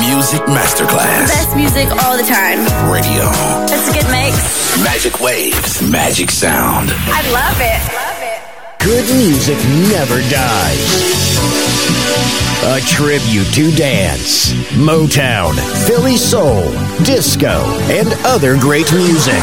Music Masterclass. Best music all the time. Radio. It's a good mix. Magic Waves. Magic Sound. I love it. Love it. Good music never dies. A tribute to dance, Motown, Philly soul, disco, and other great music.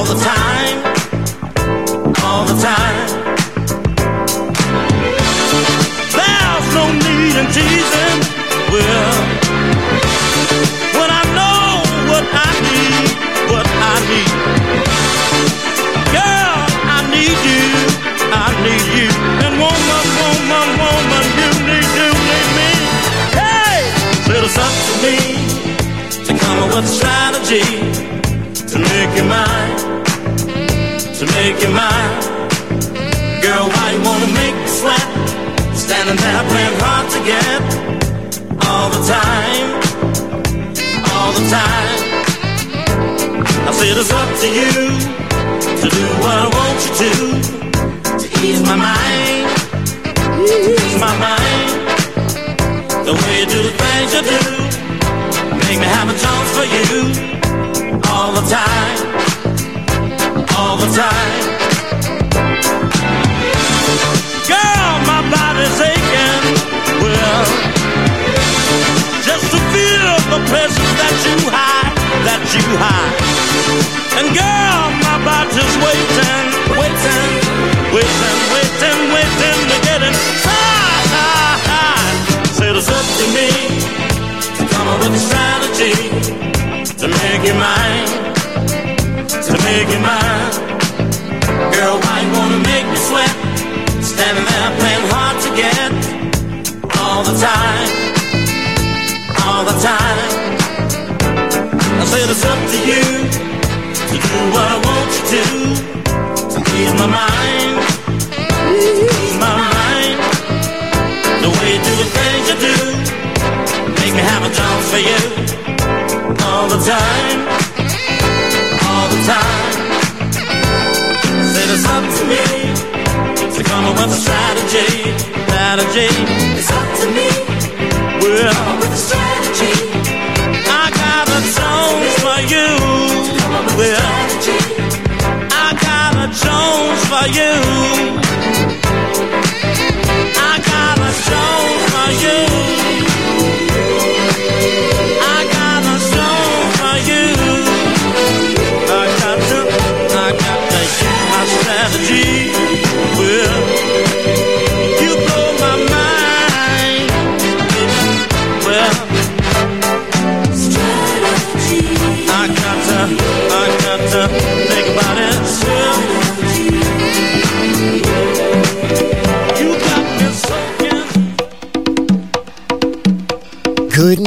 All the time, all the time. To make you mine. Girl, why you wanna make me sweat? Standing there playing hard to get all the time, all the time. I said it's up to you to do what I want you to, to ease my mind, ease my mind. The way you do the things you do, make me have a chance for you all the time, all the time. Feel that you hide, that you hide. And girl, my body's waiting, waiting, waiting, waiting, waiting to get inside. Said it's up to me to come up with a strategy to make you mine, to make you mine. Girl, why you wanna make me sweat? Standing there playing hard to get all the time, all the time. Said it's up to you to do what I want you to, to ease my mind, ease my mind. The way you do the things you do, make me have a chance for you all the time, all the time. Said it's up to me to come up with a strategy, strategy. It's up to me. Come up with a strategy. For you. I got a Jones for you.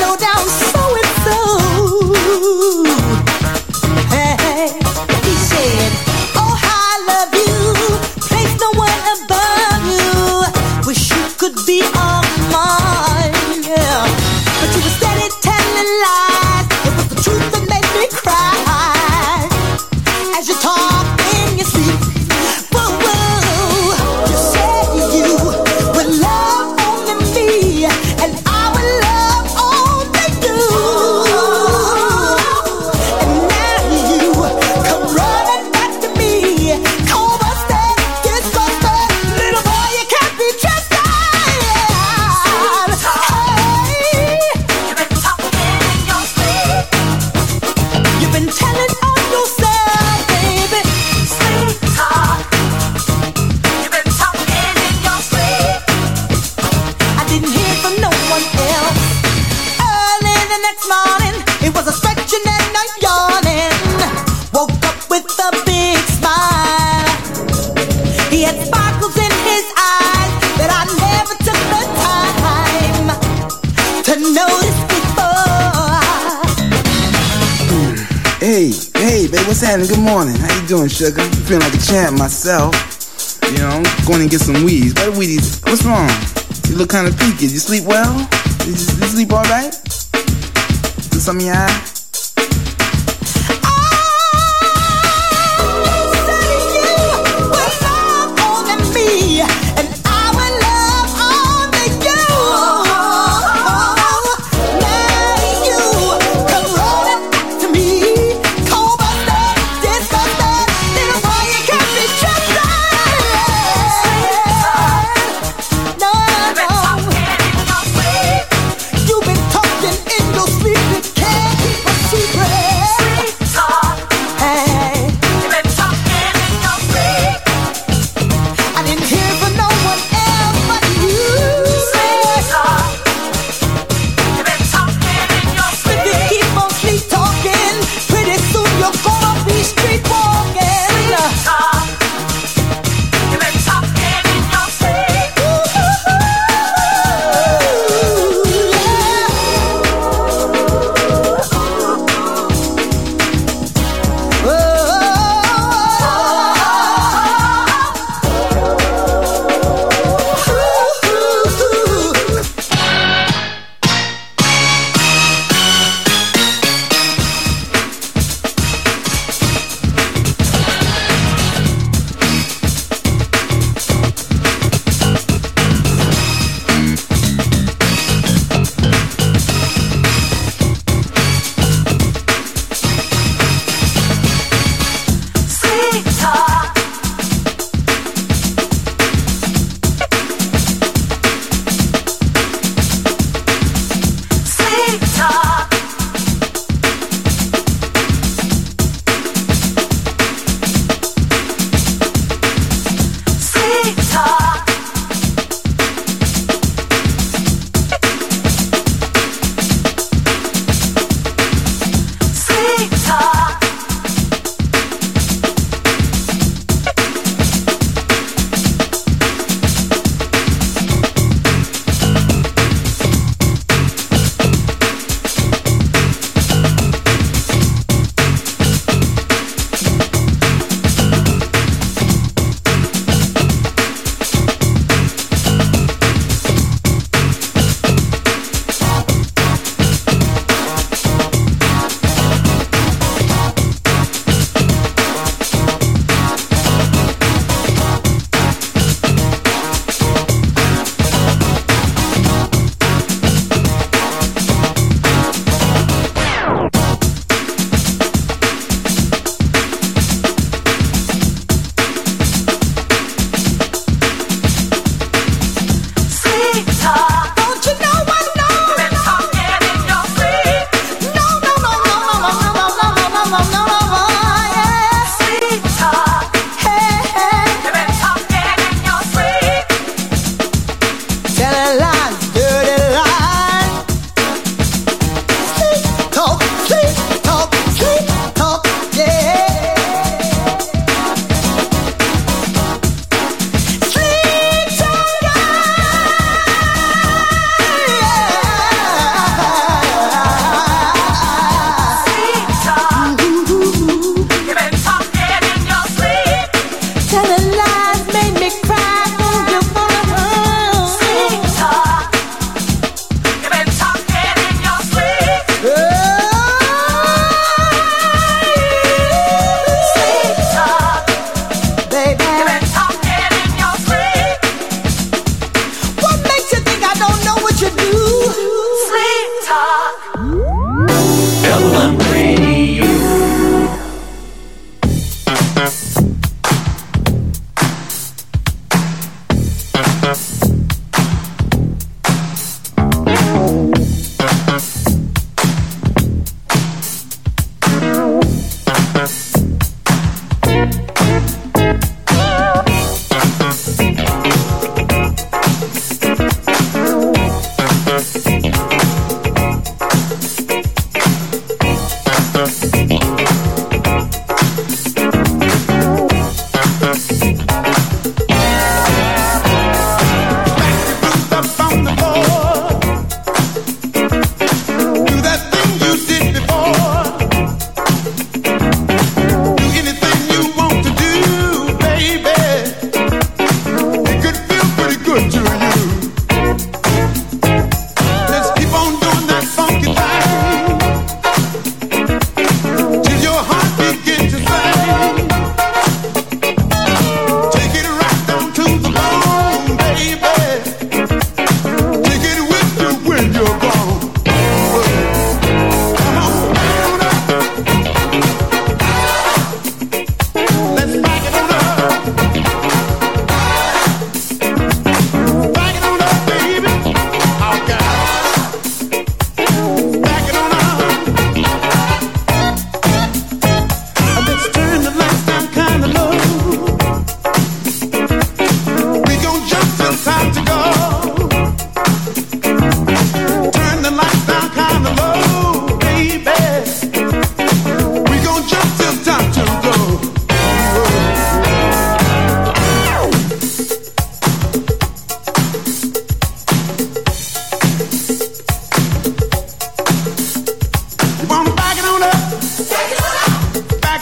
No down so and so. Sugar. i Feeling like a champ myself. You know, I'm going to get some weeds. What Wheaties? What's wrong? You look kind of. Did you sleep well? You, you sleep all right? Is something in your eye?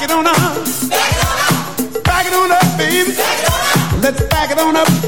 Back it on up. Back it on up, baby. Let's back it on up.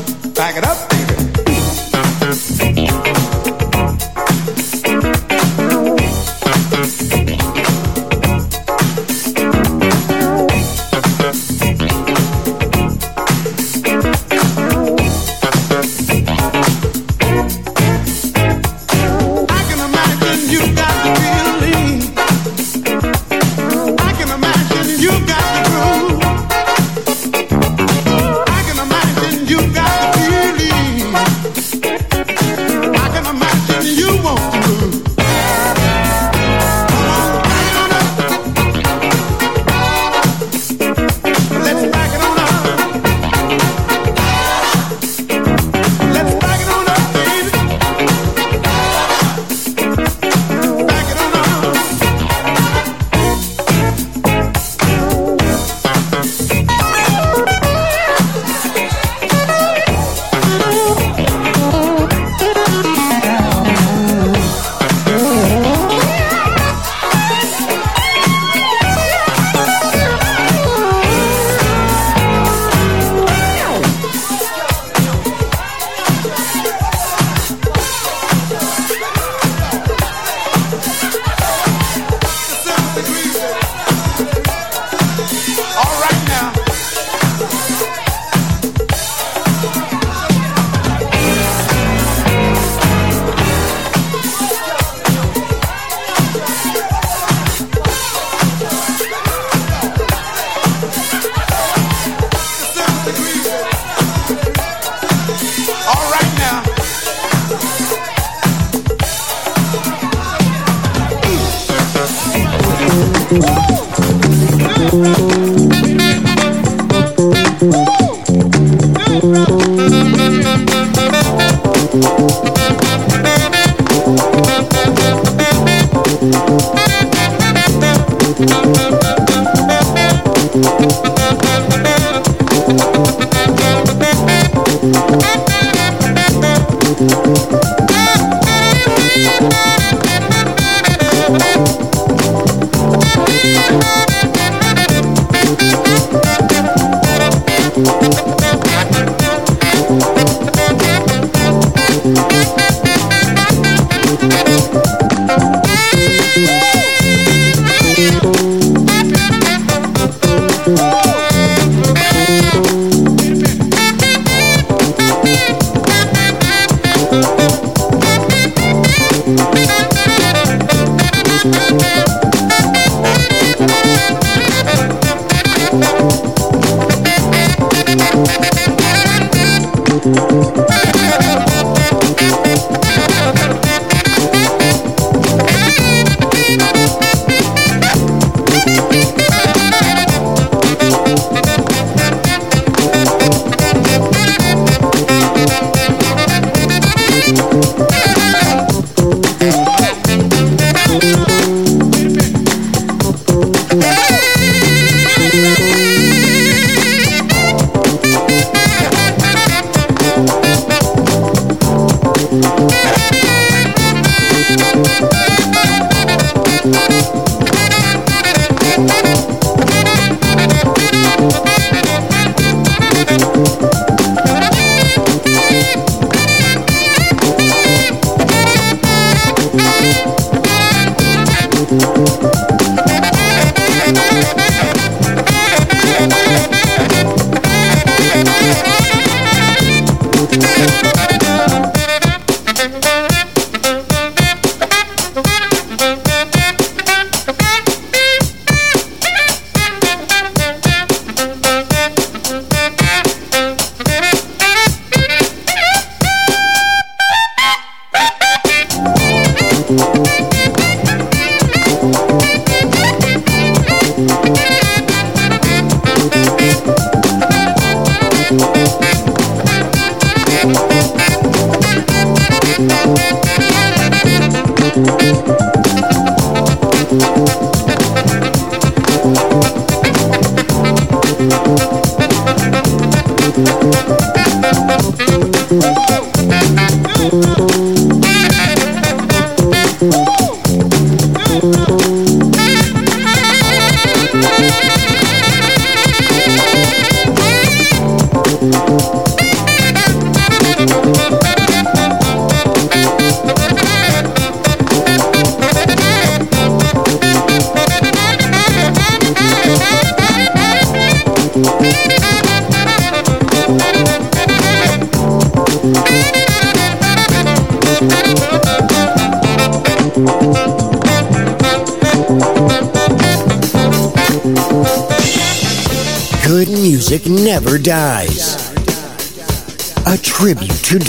Thank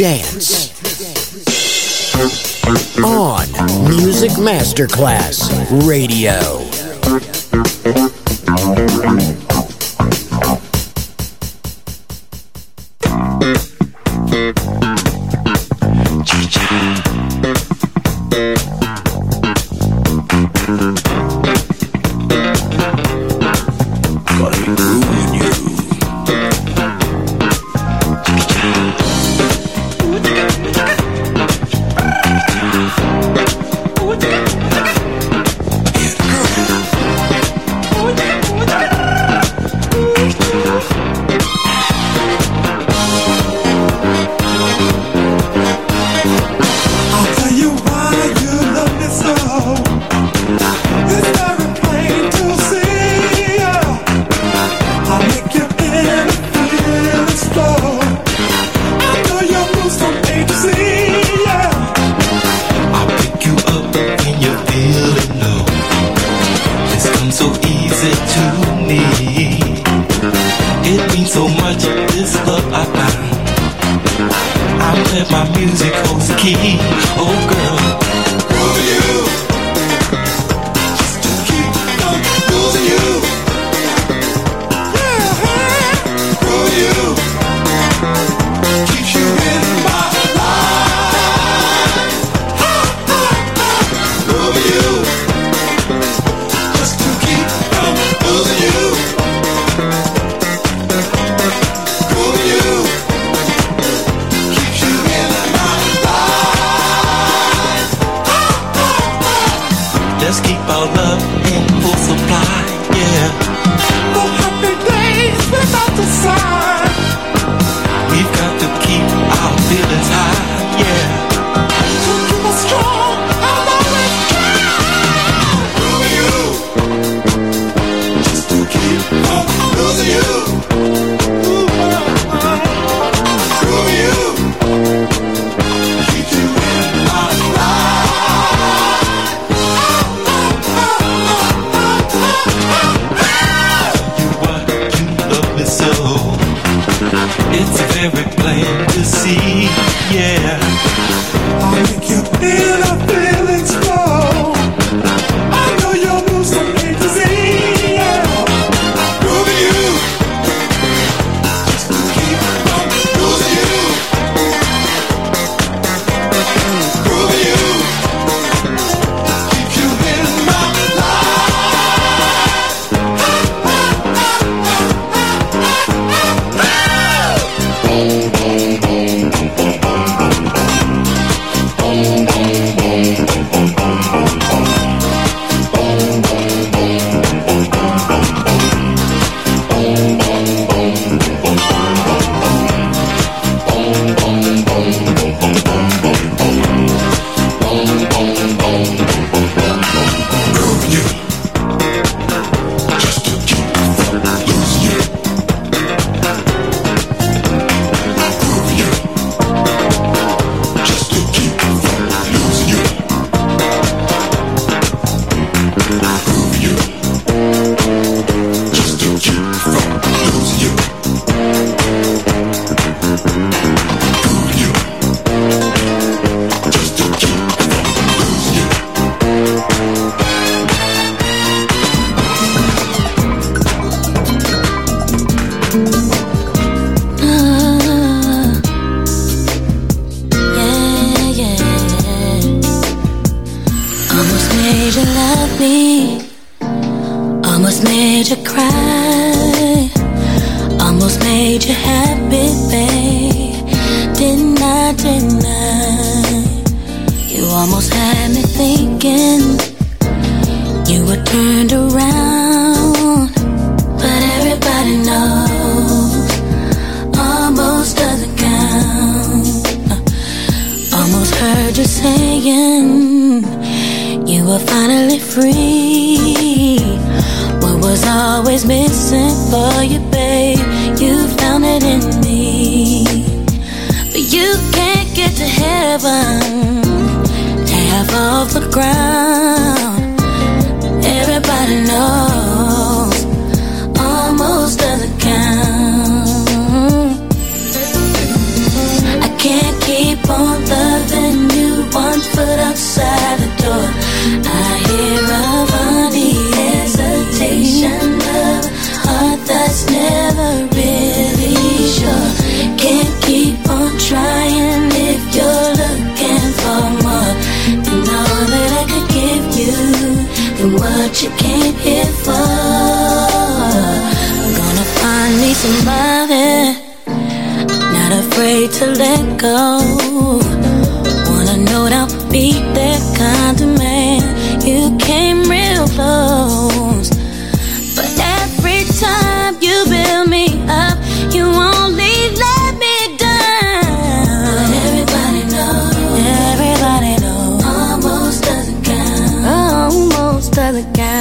dance. On Music Masterclass Radio. Almost doesn't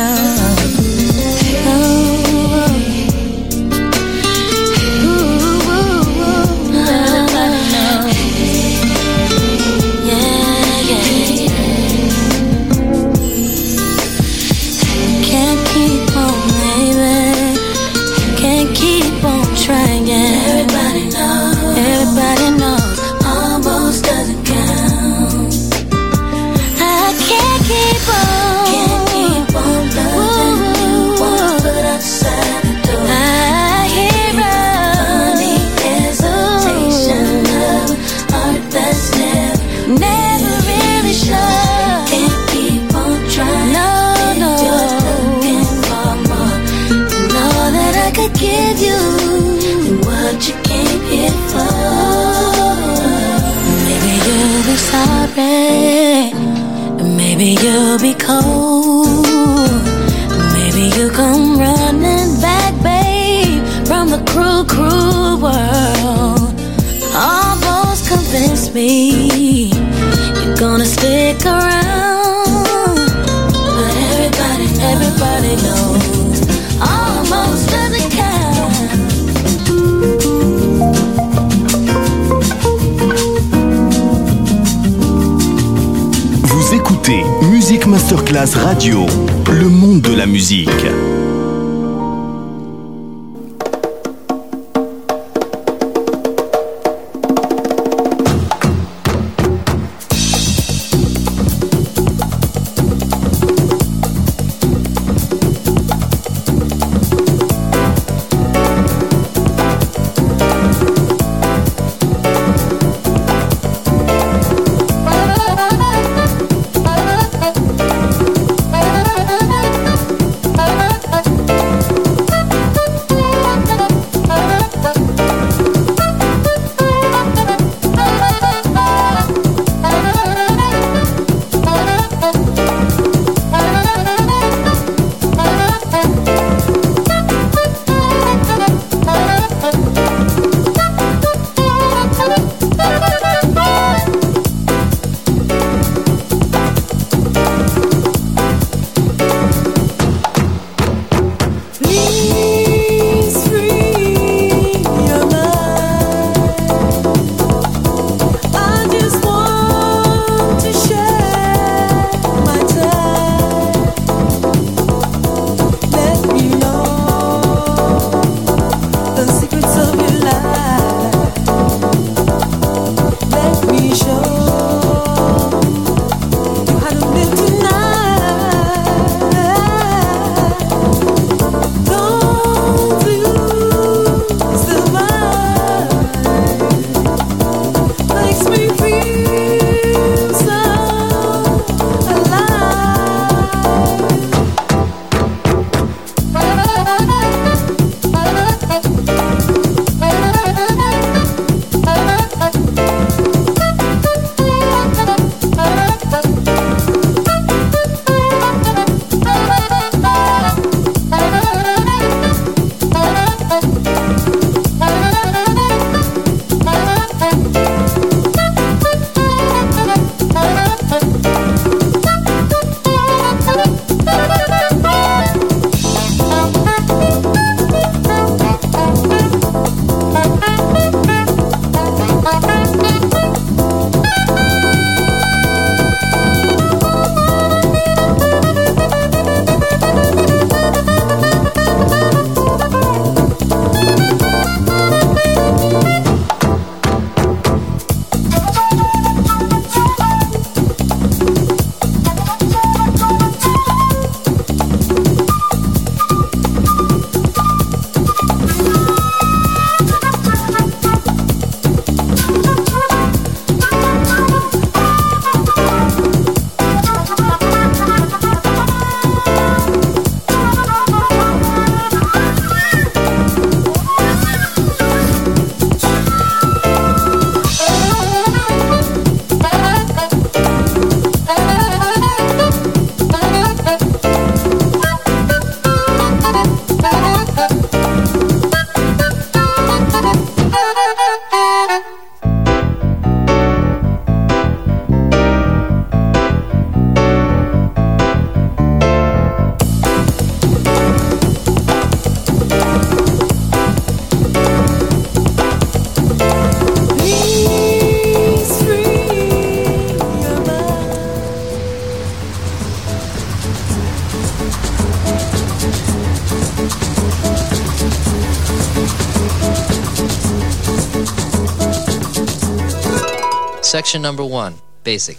Section number one, basic.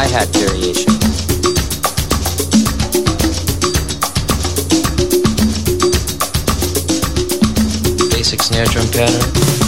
Hi-hat variation. Basic snare drum pattern.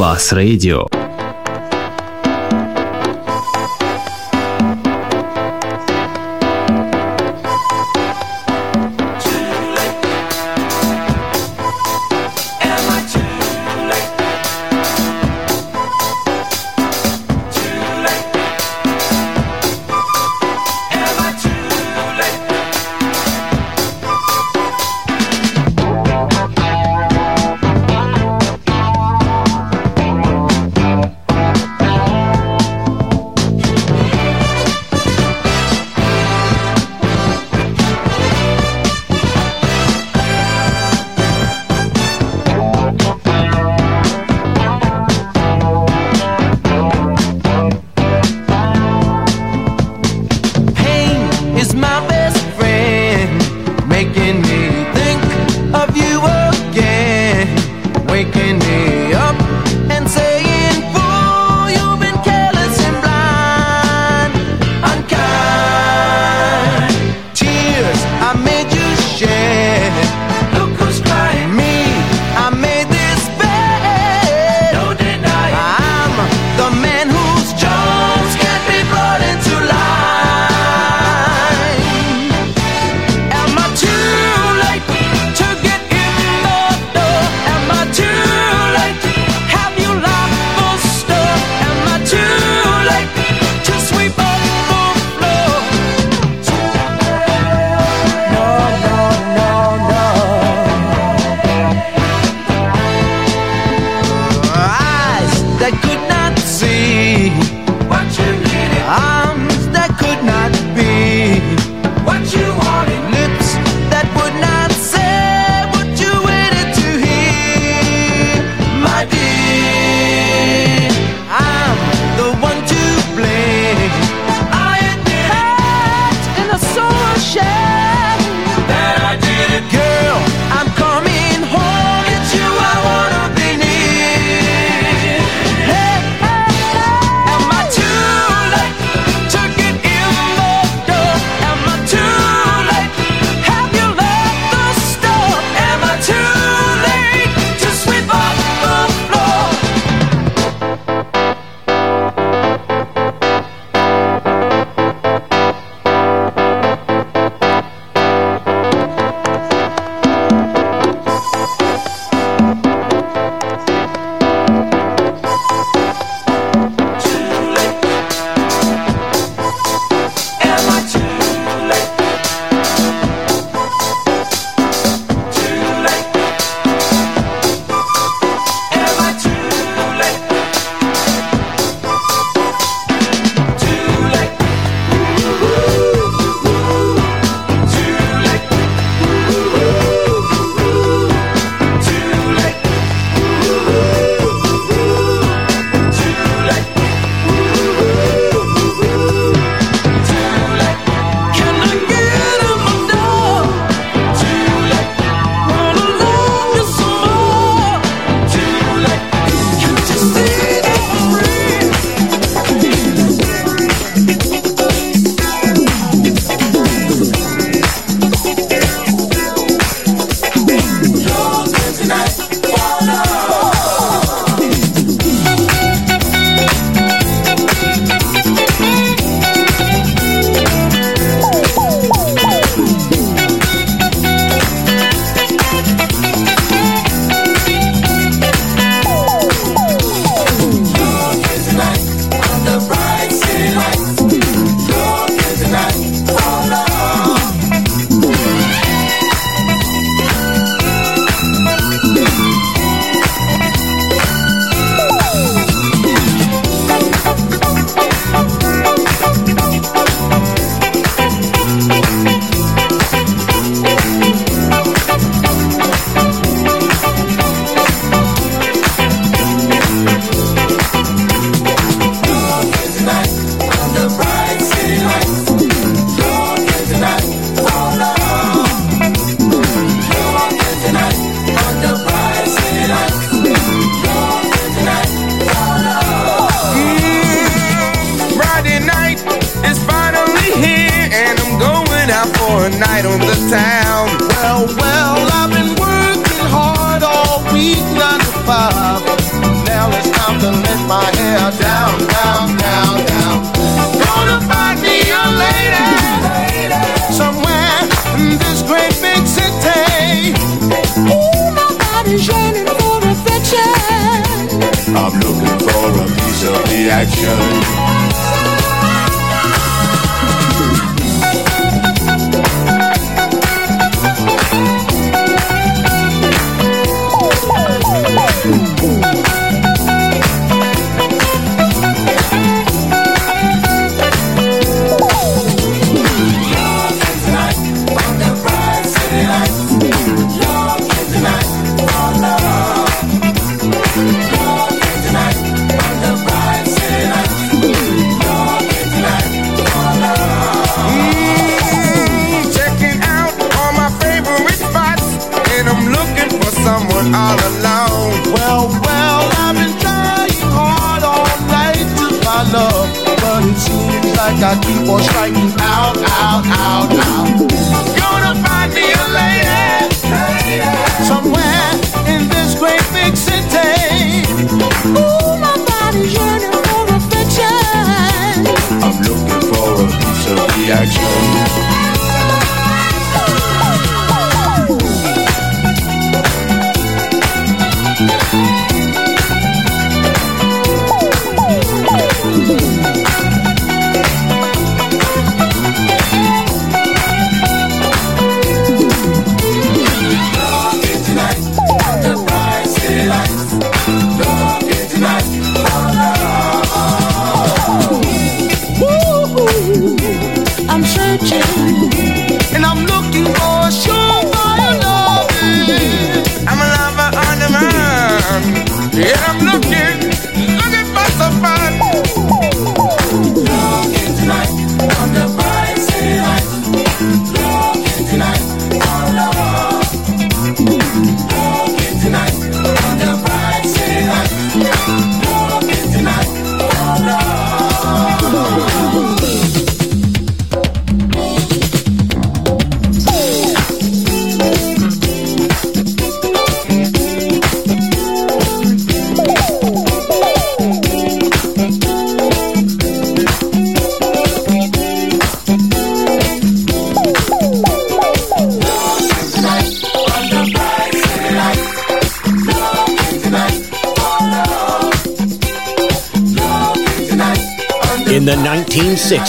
Masterclass Radio.